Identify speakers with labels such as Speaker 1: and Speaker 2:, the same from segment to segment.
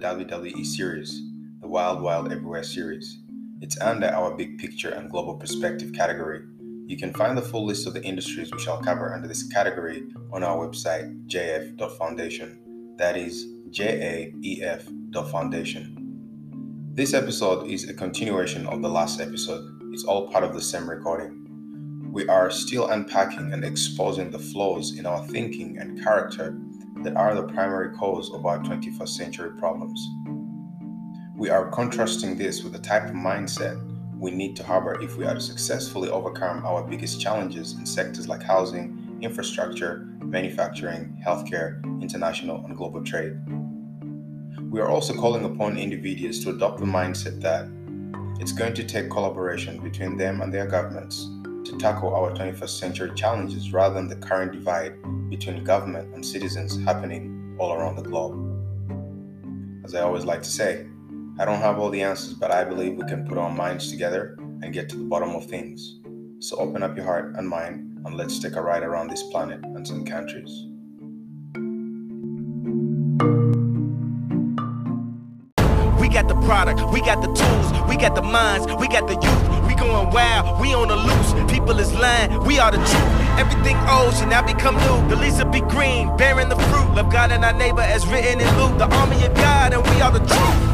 Speaker 1: WWE series, the Wild Wild Everywhere series. It's under our Big Picture and Global Perspective category. You can find the full list of the industries we shall cover under this category on our website, jaef.foundation. That is J A E F foundation. This episode is a continuation of the last episode. It's all part of the same recording. We are still unpacking and exposing the flaws in our thinking and character that are the primary cause of our 21st century problems. We are contrasting this with the type of mindset we need to harbor if we are to successfully overcome our biggest challenges in sectors like housing, infrastructure, manufacturing, healthcare, international, and global trade. We are also calling upon individuals to adopt the mindset that it's going to take collaboration between them and their governments to tackle our 21st century challenges rather than the current divide between government and citizens happening all around the globe. As I always like to say, I don't have all the answers, but I believe we can put our minds together and get to the bottom of things. So open up your heart and mind and let's take a ride around this planet and some countries.
Speaker 2: Product, we got the tools, we got the minds, we got the youth. We going wild, we on the loose. People is lying, we are the truth. Everything old should now become new. The leaves will be green, bearing the fruit. Love God and our neighbor as written in Luke. The army of God, and we are the truth.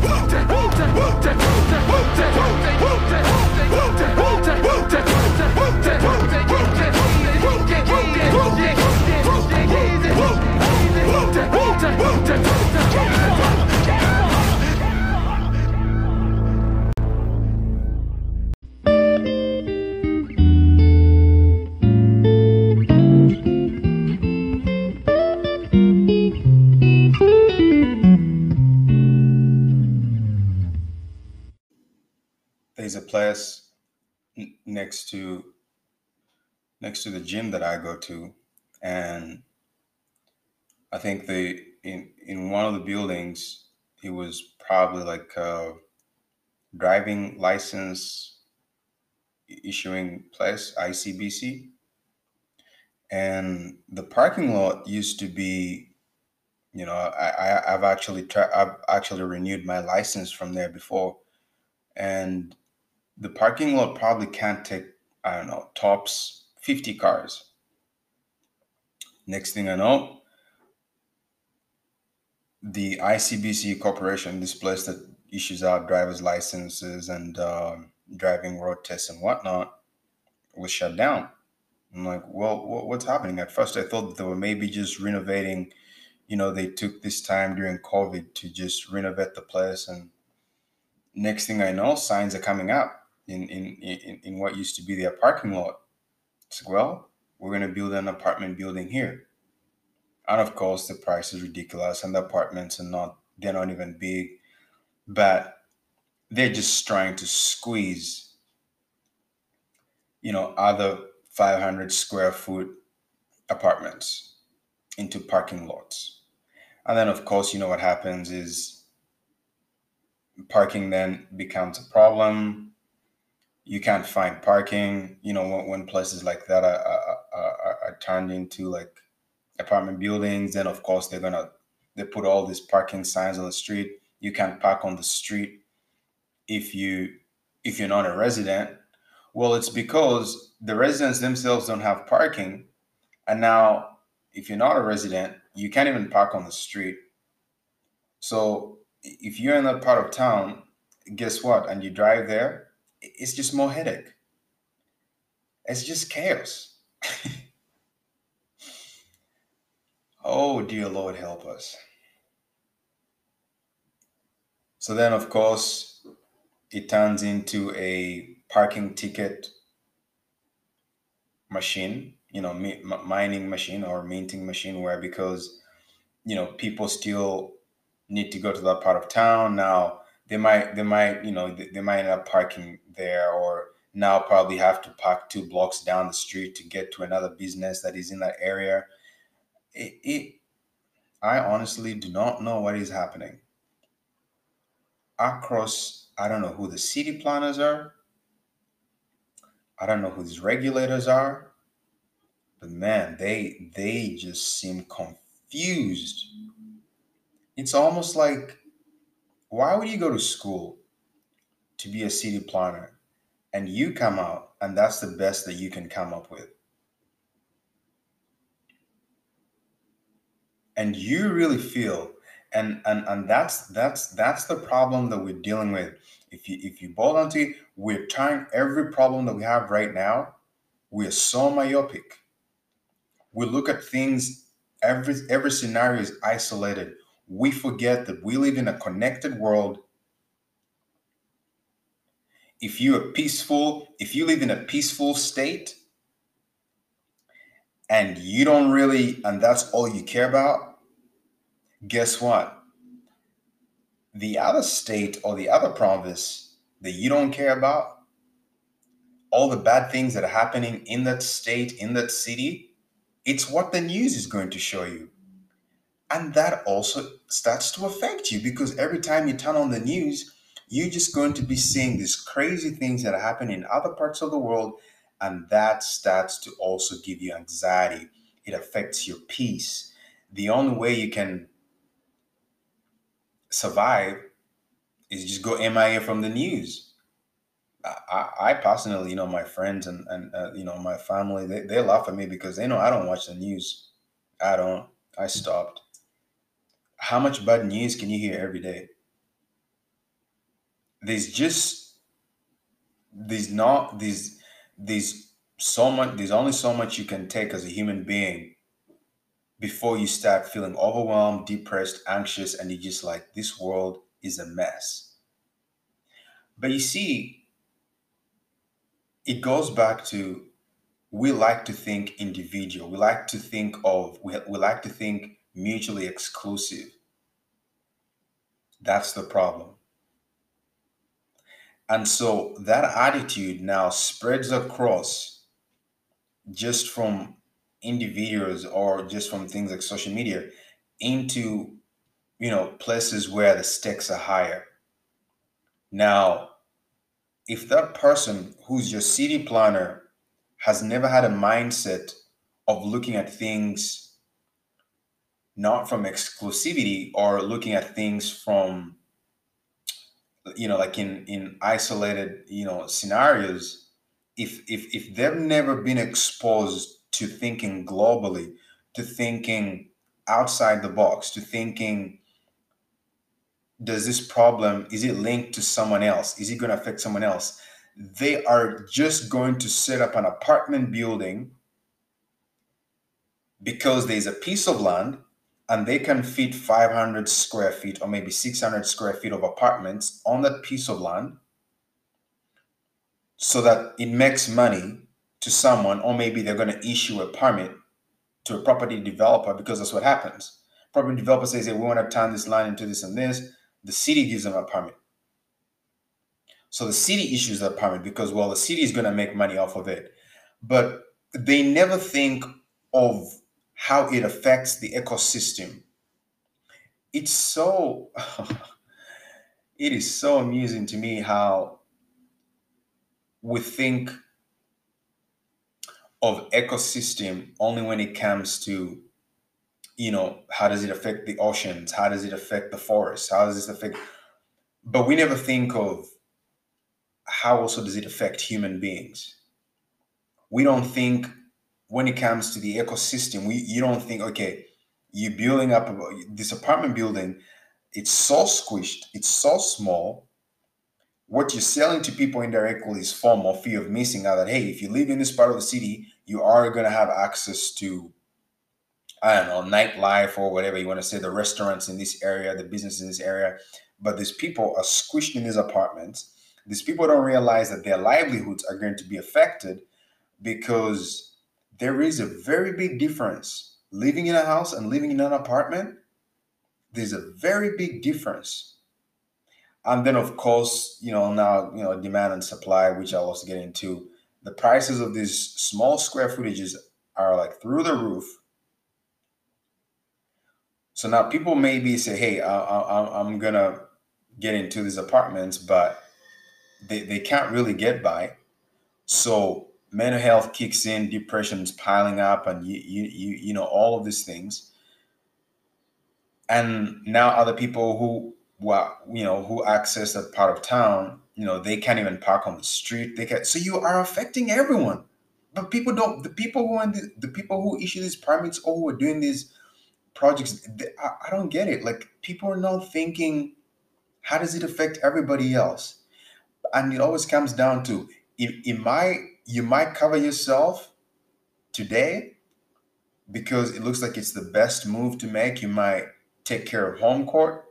Speaker 1: There's a place next to next to the gym that I go to, and I think the in in one of the buildings it was probably like a driving license issuing place ICBC, and the parking lot used to be. You know, I, I I've actually tra- I've actually renewed my license from there before, and the parking lot probably can't take I don't know tops 50 cars. Next thing I know, the ICBC Corporation, this place that issues out driver's licenses and uh, driving road tests and whatnot, was shut down. I'm like, well, what's happening? At first, I thought they were maybe just renovating. You know, they took this time during COVID to just renovate the place, and next thing I know, signs are coming up in in in, in what used to be their parking lot. It's like, well, we're going to build an apartment building here, and of course the price is ridiculous, and the apartments are not they're not even big, but they're just trying to squeeze, you know, other 500 square foot apartments into parking lots. And then, of course, you know what happens is parking then becomes a problem you can't find parking. You know, when, when places like that are, are, are, are, turned into like apartment buildings, then of course they're gonna they put all these parking signs on the street. You can't park on the street if you if you're not a resident. Well, it's because the residents themselves don't have parking, and now if you're not a resident, you can't even park on the street. So if you're in that part of town, guess what? And you drive there, it's just more headache. It's just chaos. oh, dear Lord, help us. So then, of course, it turns into a parking ticket machine, you know, mining machine or minting machine, where because, you know, people still need to go to that part of town. Now, they might they might you know they, they might end up parking there or now probably have to park two blocks down the street to get to another business that is in that area. It, it i honestly do not know what is happening. Across i don't know who the city planners are. I don't know who these regulators are. But man they they just seem confused. It's almost like why would you go to school to be a city planner and you come out and that's the best that you can come up with? And you really feel and and and that's that's that's the problem that we're dealing with. If you if you boil it, we're trying every problem that we have right now, we're so myopic. We look at things every every scenario is isolated we forget that we live in a connected world. If you are peaceful, if you live in a peaceful state and you don't really, and that's all you care about, guess what? The other state or the other province that you don't care about, all the bad things that are happening in that state, in that city, it's what the news is going to show you. And that also starts to affect you because every time you turn on the news, you're just going to be seeing these crazy things that happen in other parts of the world. And that starts to also give you anxiety. It affects your peace. The only way you can survive is just go MIA from the news. I, I personally, you know, my friends and, and uh, you know, my family, they, they laugh at me because they know I don't watch the news. I don't. I stopped. How much bad news can you hear every day? There's just there's not there's there's so much there's only so much you can take as a human being before you start feeling overwhelmed, depressed, anxious, and you're just like, this world is a mess. But you see, it goes back to we like to think individual. We like to think of, we, we like to think mutually exclusive. That's the problem. And so that attitude now spreads across just from individuals or just from things like social media into you know places where the stakes are higher now if that person who's your city planner has never had a mindset of looking at things not from exclusivity or looking at things from you know like in in isolated you know scenarios. If if if they've never been exposed to thinking globally to thinking outside the box to thinking does this problem is it linked to someone else? Is it going to affect someone else? They are just going to set up an apartment building because there's a piece of land and they can fit 500 square feet or maybe 600 square feet of apartments on that piece of land so that it makes money to someone or maybe they're going to issue a permit to a property developer because that's what happens property developer says hey, we want to turn this land into this and this the city gives them a permit. So the city issues that permit because, well, the city is going to make money off of it. But they never think of how it affects the ecosystem. It's so, it is so amusing to me how we think of ecosystem only when it comes to you know, how does it affect the oceans? How does it affect the forests? How does this affect? But we never think of how also does it affect human beings. We don't think when it comes to the ecosystem, we you don't think, okay, you're building up this apartment building, it's so squished, it's so small. What you're selling to people indirectly is form of fear of missing out that hey, if you live in this part of the city, you are gonna have access to I don't know, nightlife or whatever you want to say, the restaurants in this area, the businesses in this area. But these people are squished in these apartments. These people don't realize that their livelihoods are going to be affected because there is a very big difference living in a house and living in an apartment. There's a very big difference. And then, of course, you know, now, you know, demand and supply, which I'll also get into. The prices of these small square footages are like through the roof so now people maybe say, "Hey, I, I, I'm gonna get into these apartments," but they, they can't really get by. So mental health kicks in, depression is piling up, and you you you you know all of these things. And now other people who you know, who access that part of town, you know, they can't even park on the street. They can't. so you are affecting everyone. But people don't the people who the, the people who issue these permits or who are doing these projects I, I don't get it like people are not thinking how does it affect everybody else and it always comes down to it might you might cover yourself today because it looks like it's the best move to make. You might take care of home court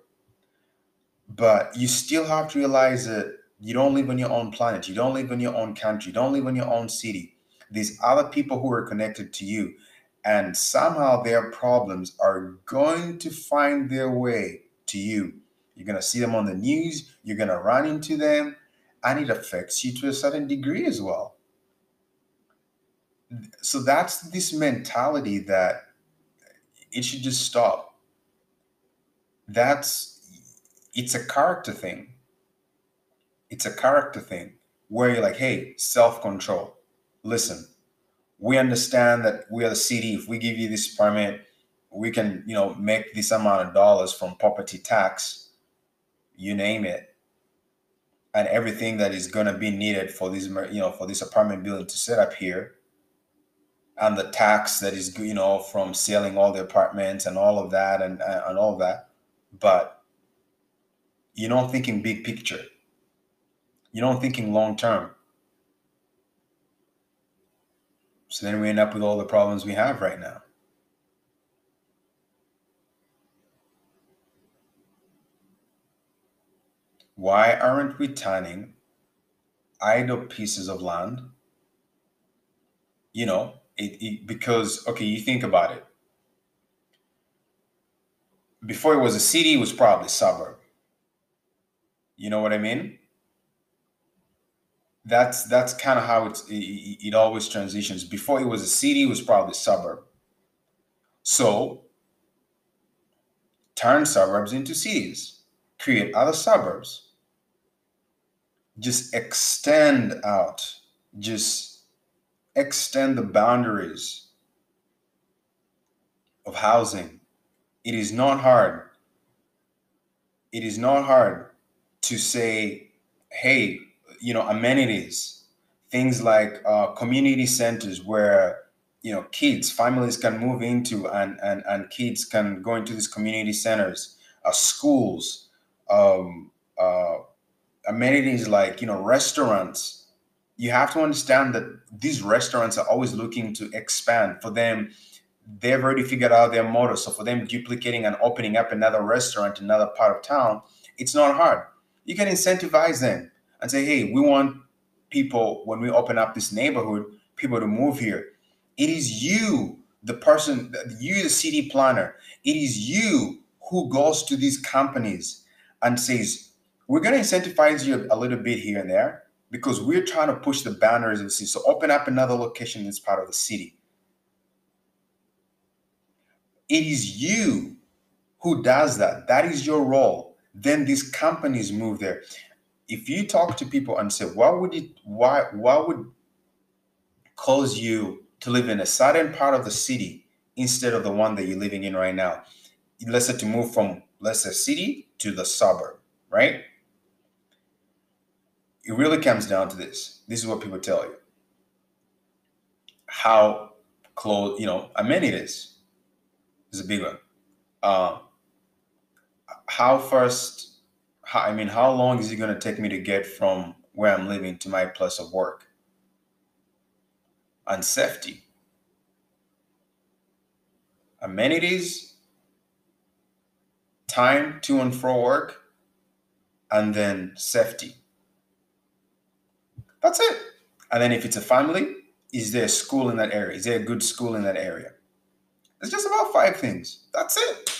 Speaker 1: but you still have to realize that you don't live on your own planet. You don't live in your own country. You don't live in your own city. These other people who are connected to you and somehow their problems are going to find their way to you. You're going to see them on the news, you're going to run into them, and it affects you to a certain degree as well. So that's this mentality that it should just stop. That's it's a character thing. It's a character thing where you're like, hey, self-control. Listen, we understand that we are the city. If we give you this permit, we can, you know, make this amount of dollars from property tax, you name it, and everything that is going to be needed for this, you know, for this apartment building to set up here and the tax that is you know from selling all the apartments and all of that and uh, and all that. But you're not thinking big picture. You're not thinking long term. So then we end up with all the problems we have right now. Why aren't we turning idle pieces of land? You know it, it, because okay, you think about it. Before it was a city, it was probably suburb. You know what I mean? That's that's kind of how it's it, it always transitions. Before it was a city, it was probably suburb. So turn suburbs into cities, create other suburbs, just extend out, just extend the boundaries of housing. It is not hard. It is not hard to say, hey, you know, amenities, things like uh, community centers where you know kids, families can move into, and and and kids can go into these community centers, uh, schools, um, uh, amenities like you know restaurants you have to understand that these restaurants are always looking to expand. For them, they've already figured out their model. So for them duplicating and opening up another restaurant another part of town, it's not hard. You can incentivize them and say, hey, we want people, when we open up this neighborhood, people to move here. It is you, the person, you, the city planner, it is you who goes to these companies and says, we're going to incentivize you a little bit here and there because we're trying to push the boundaries of the city. So open up another location in this part of the city. It is you who does that. That is your role. Then these companies move there. If you talk to people and say, what would it why what would cause you to live in a certain part of the city instead of the one that you're living in right now? Let's say to move from let's say city to the suburb, right? It really comes down to this. This is what people tell you. How close, you know, amenities is a big one. Uh, how first, how, I mean, how long is it going to take me to get from where I'm living to my place of work? And safety. Amenities, time to and fro work, and then safety that's it. And then if it's a family, is there a school in that area? Is there a good school in that area? It's just about five things. That's it.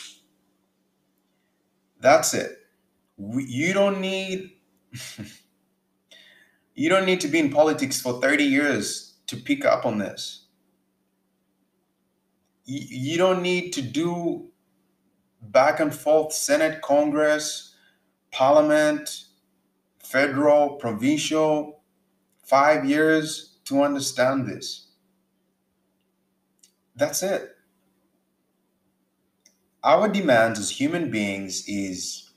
Speaker 1: That's it. We, you don't need you don't need to be in politics for 30 years to pick up on this. You, you don't need to do back and forth Senate, Congress, Parliament, federal, provincial, five years to understand this. That's it. Our demands as human beings is,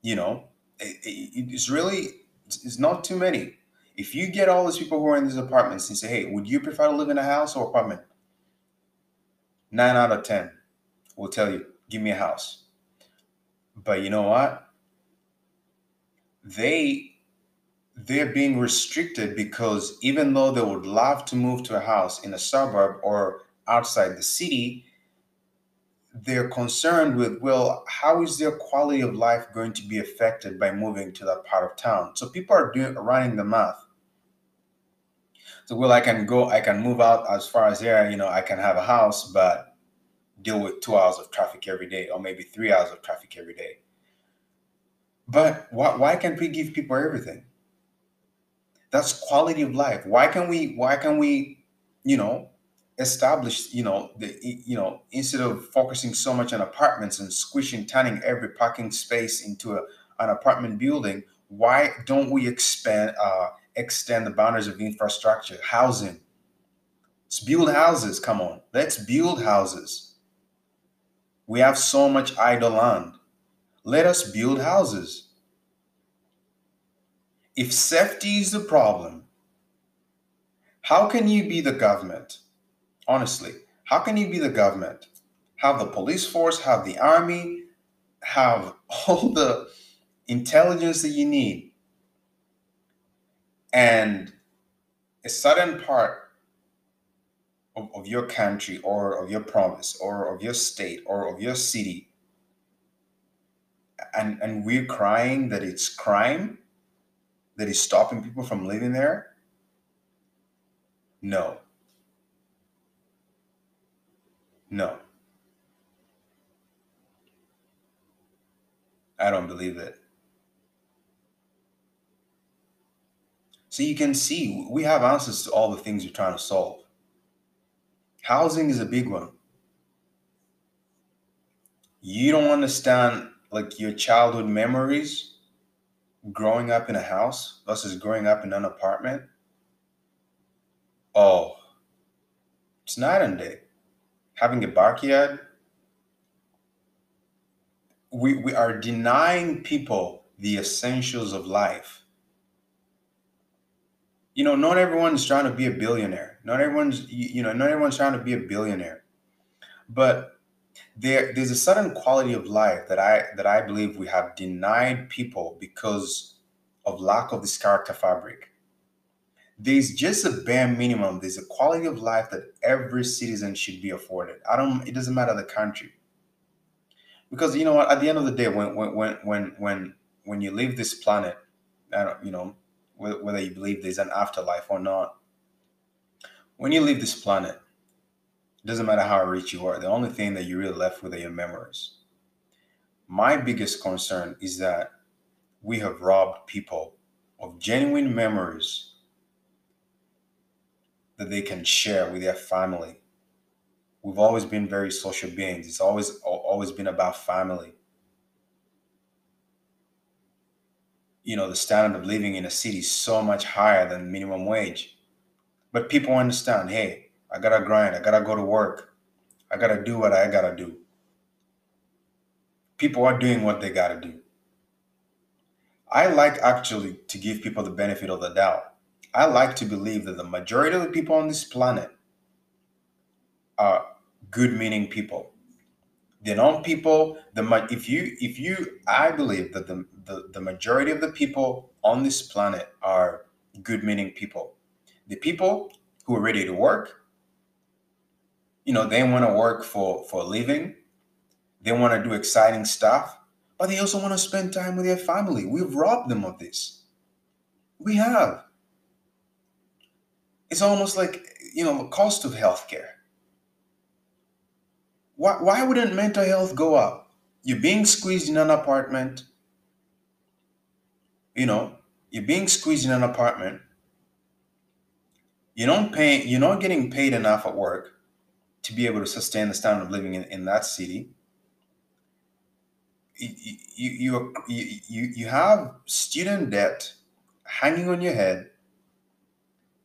Speaker 1: you know, it, it's really it's not too many. If you get all these people who are in these apartments and say, "Hey, would you prefer to live in a house or apartment?" Nine out of ten will tell you, "Give me a house." But you know what? They they're being restricted because even though they would love to move to a house in a suburb or outside the city, they're concerned with, well, how is their quality of life going to be affected by moving to that part of town? So people are doing running the math. So well, I can go, I can move out as far as there, you know, I can have a house, but deal with two hours of traffic every day, or maybe three hours of traffic every day. But why, why can't we give people everything? That's quality of life. Why can we why can we you know, establish, you know, the you know, instead of focusing so much on apartments and squishing, turning every parking space into a, an apartment building, why don't we expand, uh, extend the boundaries of infrastructure, housing? Let's build houses. Come on, let's build houses. We have so much idle land. Let us build houses. If safety is the problem, how can you be the government? Honestly, how can you be the government? Have the police force, have the army, have all the intelligence that you need, and a certain part of, of your country or of your province or of your state or of your city and and we're crying that it's crime that is stopping people from living there? No. No. I don't believe it. So you can see we have answers to all the things you're trying to solve. Housing is a big one. You don't understand like your childhood memories growing up in a house versus growing up in an apartment oh it's night and day. Having a backyard we, we are denying people the essentials of life. You know not everyone's trying to be a billionaire. Not everyone's you you know not everyone's trying to be a billionaire. But there there's a certain quality of life that i that i believe we have denied people because of lack of this character fabric. There's just a bare minimum. There's a quality of life that every citizen should be afforded. I don't it doesn't matter the country. Because you know what at the end of the day when when when when when, when you leave this planet i don't you know whether you believe there's an afterlife or not when you leave this planet it doesn't matter how rich you are the only thing that you're really left with are your memories. My biggest concern is that we have robbed people of genuine memories that they can share with their family. We've always been very social beings. It's always always been about family. You know the standard of living in a city is so much higher than minimum wage. But people understand hey i gotta grind i gotta go to work. I gotta do what i gotta do. People are doing what they gotta do. I like actually to give people the benefit of the doubt. I like to believe that the majority of the people on this planet are good meaning people. The non people the if you if you i believe that the, the the majority of the people on this planet are good meaning people. The people who are ready to work you know they want to work for for a living. They want to do exciting stuff but they also want to spend time with their family. We've robbed them of this. We have. It's almost like you know the cost of healthcare. Why, why wouldn't mental health go up? You're being squeezed in an apartment. You know you're being squeezed in an apartment. You don't pay you're not getting paid enough at work to be able to sustain the standard of living in, in that city you, you, you, you, you you have student debt hanging on your head.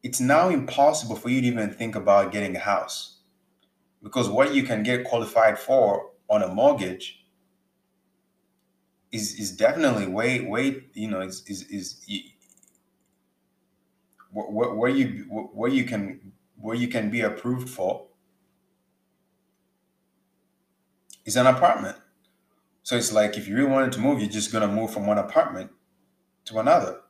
Speaker 1: It's now impossible for you to even think about getting a house because what you can get qualified for on a mortgage is is definitely way way you know is is, is y- wh- wh- where you wh- where you can where you can be approved for is an apartment. So it's like if you really wanted to move you're just gonna move from one apartment to another.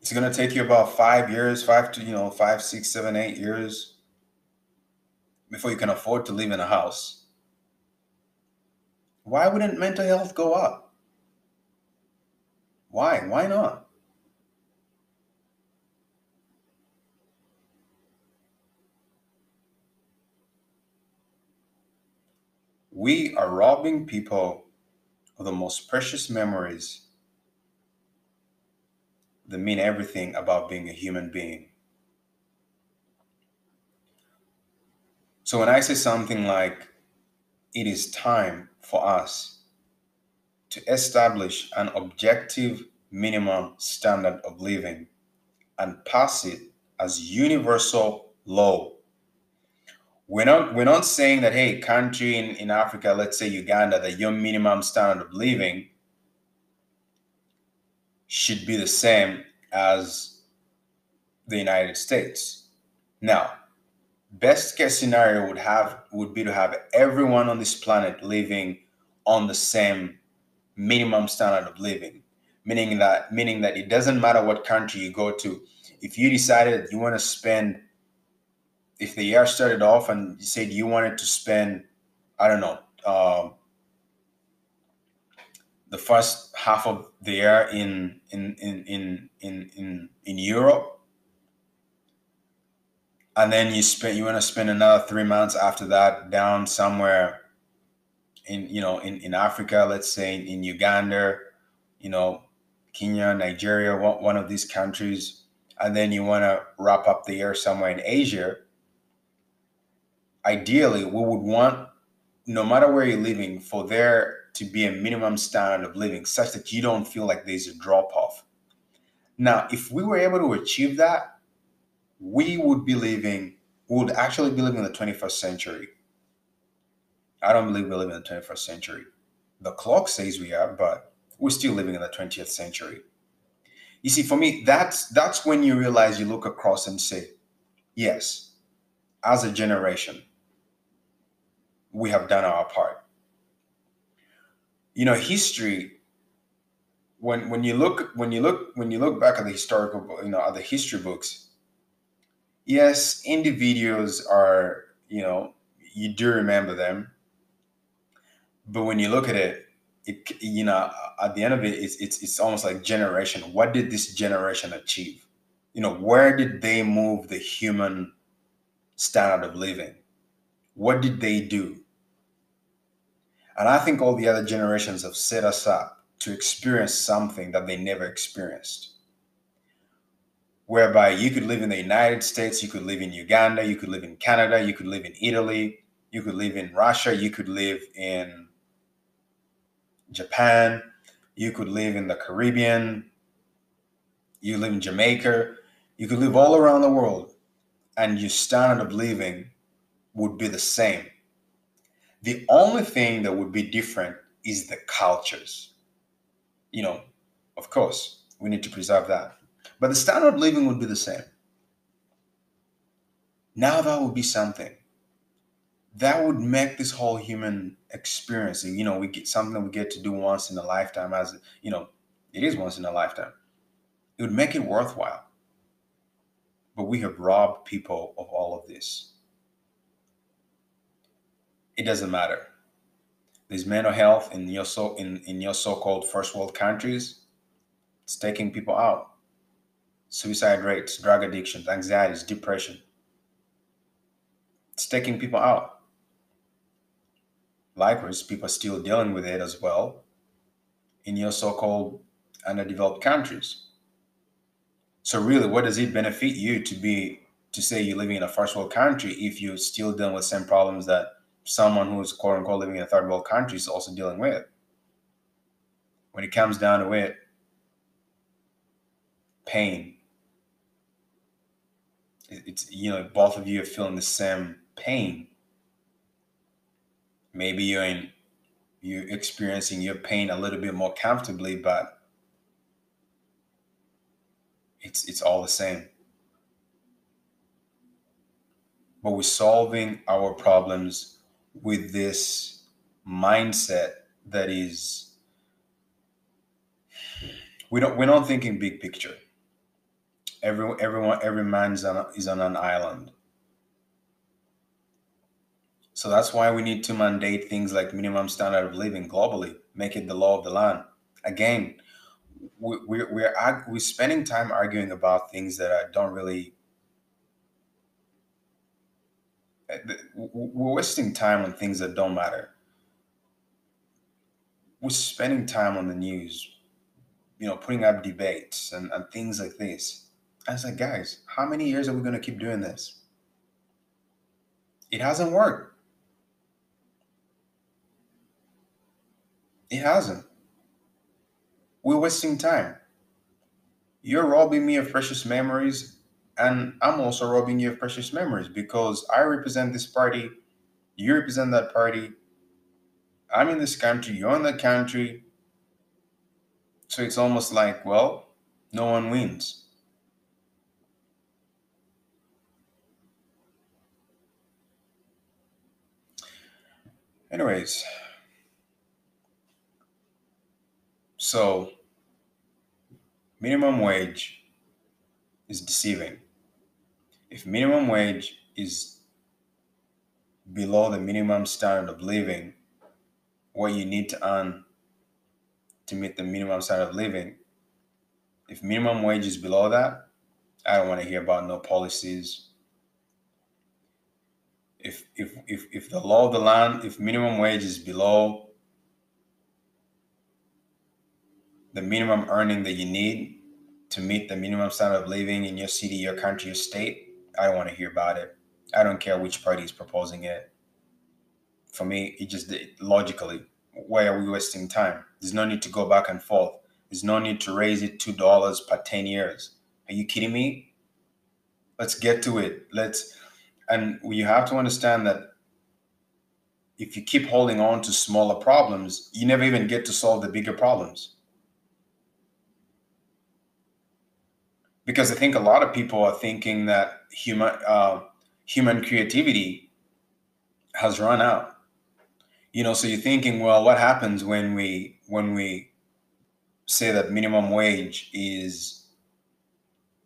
Speaker 1: It's gonna take you about five years five to you know five six seven eight years before you can afford to live in a house. Why wouldn't mental health go up? Why? Why not we are robbing people of the most precious memories that mean everything about being a human being. So when I say something like, it is time for us to establish an objective minimum standard of living and pass it as universal law. We're not we're not saying that hey, country in, in Africa, let's say Uganda, that your minimum standard of living should be the same as the United States. Now, best case scenario would have would be to have everyone on this planet living on the same minimum standard of living meaning that meaning that it doesn't matter what country you go to if you decided you want to spend if the year started off and you said you wanted to spend i don't know um, the first half of the year in in in in in in, in europe and then you spend you want to spend another three months after that down somewhere in you know in, in africa let's say in, uganda you know kenya nigeria one, one of these countries and then you want to wrap up the year somewhere in asia ideally we would want no matter where you're living for there to be a minimum standard of living such that you don't feel like there's a drop off now if we were able to achieve that we would be living, we would actually be living in the 21st century. I don't believe we live in the 21st century. The clock says we are, but we're still living in the 20th century. You see, for me, that's that's when you realize you look across and say, yes, as a generation, we have done our part. You know, history when when you look when you look when you look back at the historical you know at the history books yes, individuals are, you know, you do remember them. But when you look at it, it you know, at the end of it, it's it's it's almost like generation. What did this generation achieve? You know, where did they move the human standard of living? What did they do? And I think all the other generations have set us up to experience something that they never experienced whereby you could live in the United States, you could live in Uganda, you could live in Canada, you could live in Italy, you could live in Russia, you could live in Japan, you could live in the Caribbean, you live in Jamaica, you could live all around the world, and your standard of living would be the same. The only thing that would be different is the cultures. You know, of course, we need to preserve that. But the standard of living would be the same. Now that would be something that would make this whole human experience, you know, we get something we get to do once in a lifetime as, you know, it is once in a lifetime. It would make it worthwhile. But we have robbed people of all of this. It doesn't matter. There's mental health in your so in, in your so-called first world countries. It's taking people out suicide rates, drug addictions, anxieties, depression. It's taking people out. Likewise, people are still dealing with it as well in your so called underdeveloped countries. So, really, what does it benefit you to be to say you're living in a first world country if you're still dealing with same problems that someone who's quote unquote living in a third world country is also dealing with? When it comes down to it, pain, it's you know both of you are feeling the same pain. Maybe you're in you're experiencing your pain a little bit more comfortably but it's it's all the same. But we're solving our problems with this mindset that is we don't we're not thinking big picture Every, everyone, every man is on, is on an island. So that's why we need to mandate things like minimum standard of living globally, make it the law of the land. Again, we, we, we're, we're spending time arguing about things that don't really Uh, we're wasting time on things that don't matter. We're spending time on the news you know, putting up debates and, and things like this. I was like, guys, how many years are we going to keep doing this? It hasn't worked. It hasn't. We're wasting time. You're robbing me of precious memories, and I'm also robbing you of precious memories because I represent this party, you represent that party. I'm in this country, you're in that country. So it's almost like, well, no one wins. Anyways, so minimum wage is deceiving. If minimum wage is below the minimum standard of living, what you need to earn to meet the minimum standard of living, if minimum wage is below that, I don't want to hear about no policies. If if if if the law of the land, if minimum wage is below the minimum earning that you need to meet the minimum standard of living in your city, your country, your state, I don't want to hear about it. I don't care which party is proposing it. For me, it just logically, why are we wasting time? There's no need to go back and forth. There's no need to raise it two dollars per ten years. Are you kidding me? Let's get to it. Let's and you have to understand that if you keep holding on to smaller problems, you never even get to solve the bigger problems. Because I think a lot of people are thinking that human uh, human creativity has run out. You know, so you're thinking, well, what happens when we when we say that minimum wage is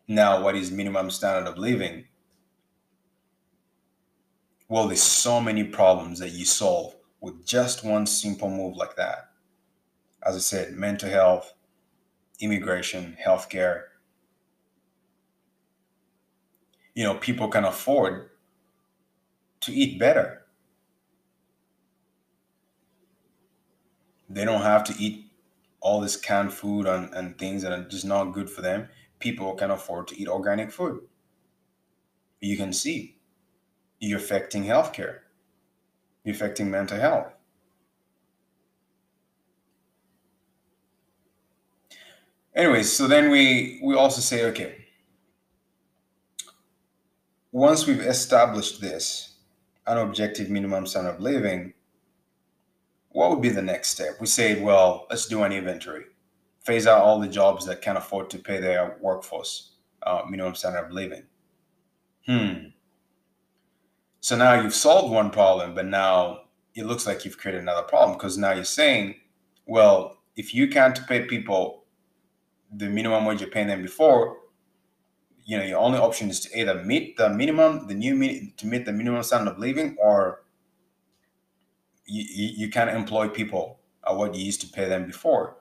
Speaker 1: now what is minimum standard of living? Well, there's so many problems that you solve with just one simple move like that. As I said, mental health, immigration, healthcare, you know people can afford to eat better. They don't have to eat all this canned food and, and things that are just not good for them. People can afford to eat organic food. You can see you're affecting healthcare. You're affecting mental health. Anyways so then we we also say okay once we've established this, an objective minimum standard of living, what would be the next step? We say, well, let's do an inventory, phase out all the jobs that can't afford to pay their workforce uh, minimum standard of living. Hmm. So now you've solved one problem, but now it looks like you've created another problem because now you're saying, well, if you can't pay people the minimum wage you're paying them before, you know your only option is to either meet the minimum the new min- to meet the minimum standard of living or you, you, can't employ people at what you used to pay them before.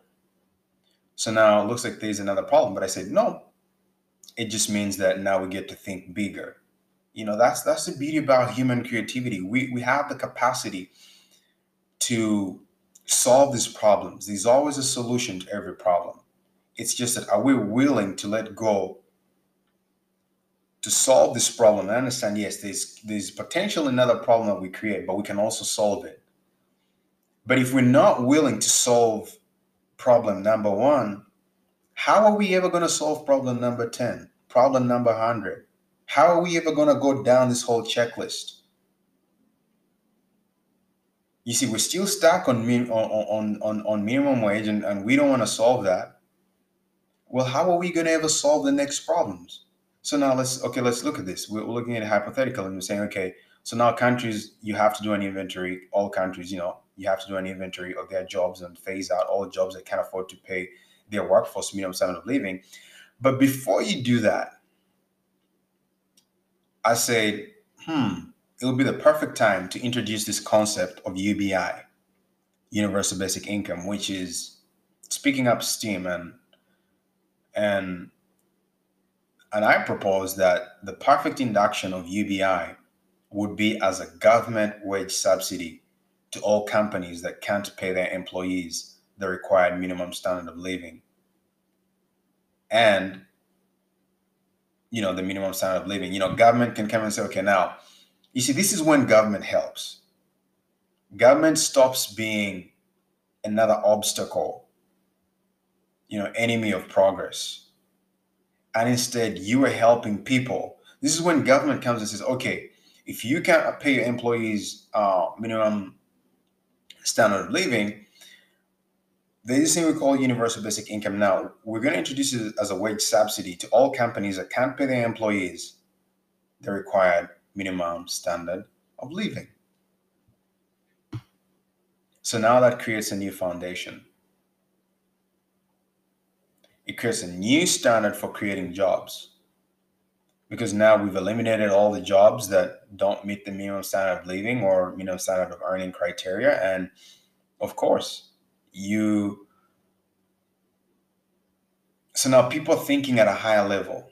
Speaker 1: So now it looks like there's another problem but i said no. It just means that now we get to think bigger. You know that's that's the beauty about human creativity. We we have the capacity to solve these problems. There's always a solution to every problem. It's just that are we willing to let go to solve this problem, I understand, yes, there's there's potentially another problem that we create, but we can also solve it. But if we're not willing to solve problem number one, how are we ever going to solve problem number 10, problem number 100? How are we ever going to go down this whole checklist? You see, we're still stuck on on on on minimum wage, and, and we don't want to solve that. Well, how are we going to ever solve the next problems? So now let's okay, let's look at this. We're, looking at a hypothetical and we're saying, okay, so now countries you have to do an inventory. All countries, you know, you have to do an inventory of their jobs and phase out all jobs that can't afford to pay their workforce minimum standard of living. But before you do that, I say, hmm, it would be the perfect time to introduce this concept of UBI, Universal Basic Income, which is speaking up steam and and and I propose that the perfect induction of UBI would be as a government wage subsidy to all companies that can't pay their employees the required minimum standard of living. and you know the minimum standard of living. You know, government can come and say, okay, now you see, this is when government helps. Government stops being another obstacle, you know, enemy of progress. And instead, you are helping people. This is when government comes and says, okay, if you can't pay your employees uh, minimum standard of living, there's this thing we call universal basic income now. We're going to introduce it as a wage subsidy to all companies that can't pay their employees the required minimum standard of living. So now that creates a new foundation. It creates a new standard for creating jobs. Because now we've eliminated all the jobs that don't meet the minimum standard of living or minimum standard of earning criteria. And of course, you. So now people thinking at a higher level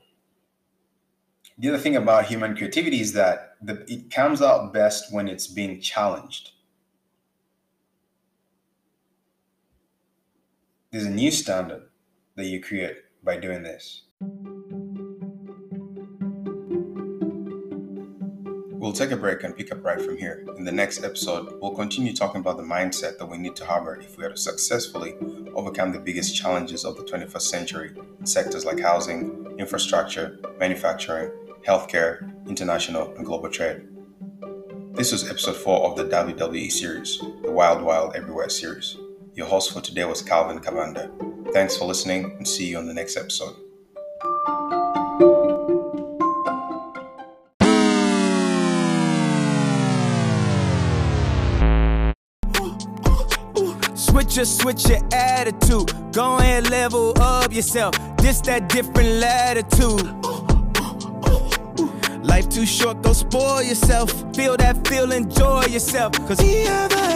Speaker 1: the other thing about human creativity is that the, it comes out best when it's being challenged. There's a new standard that you create by doing this. We'll take a break and pick up right from here. In the next episode, we'll continue talking about the mindset that we need to harbor if we are to successfully overcome the biggest challenges of the 21st century in sectors like housing, infrastructure, manufacturing, healthcare, international, and global trade. This was episode 4 of the WWE series, the Wild Wild Everywhere series. Your host for today was Calvin Cavanda. Thanks for listening and see you on the next episode.
Speaker 2: Switch your, switch your attitude. Go ahead, level up yourself. This that different latitude. Life too short, go spoil yourself. Feel that feel, enjoy yourself. Cause the other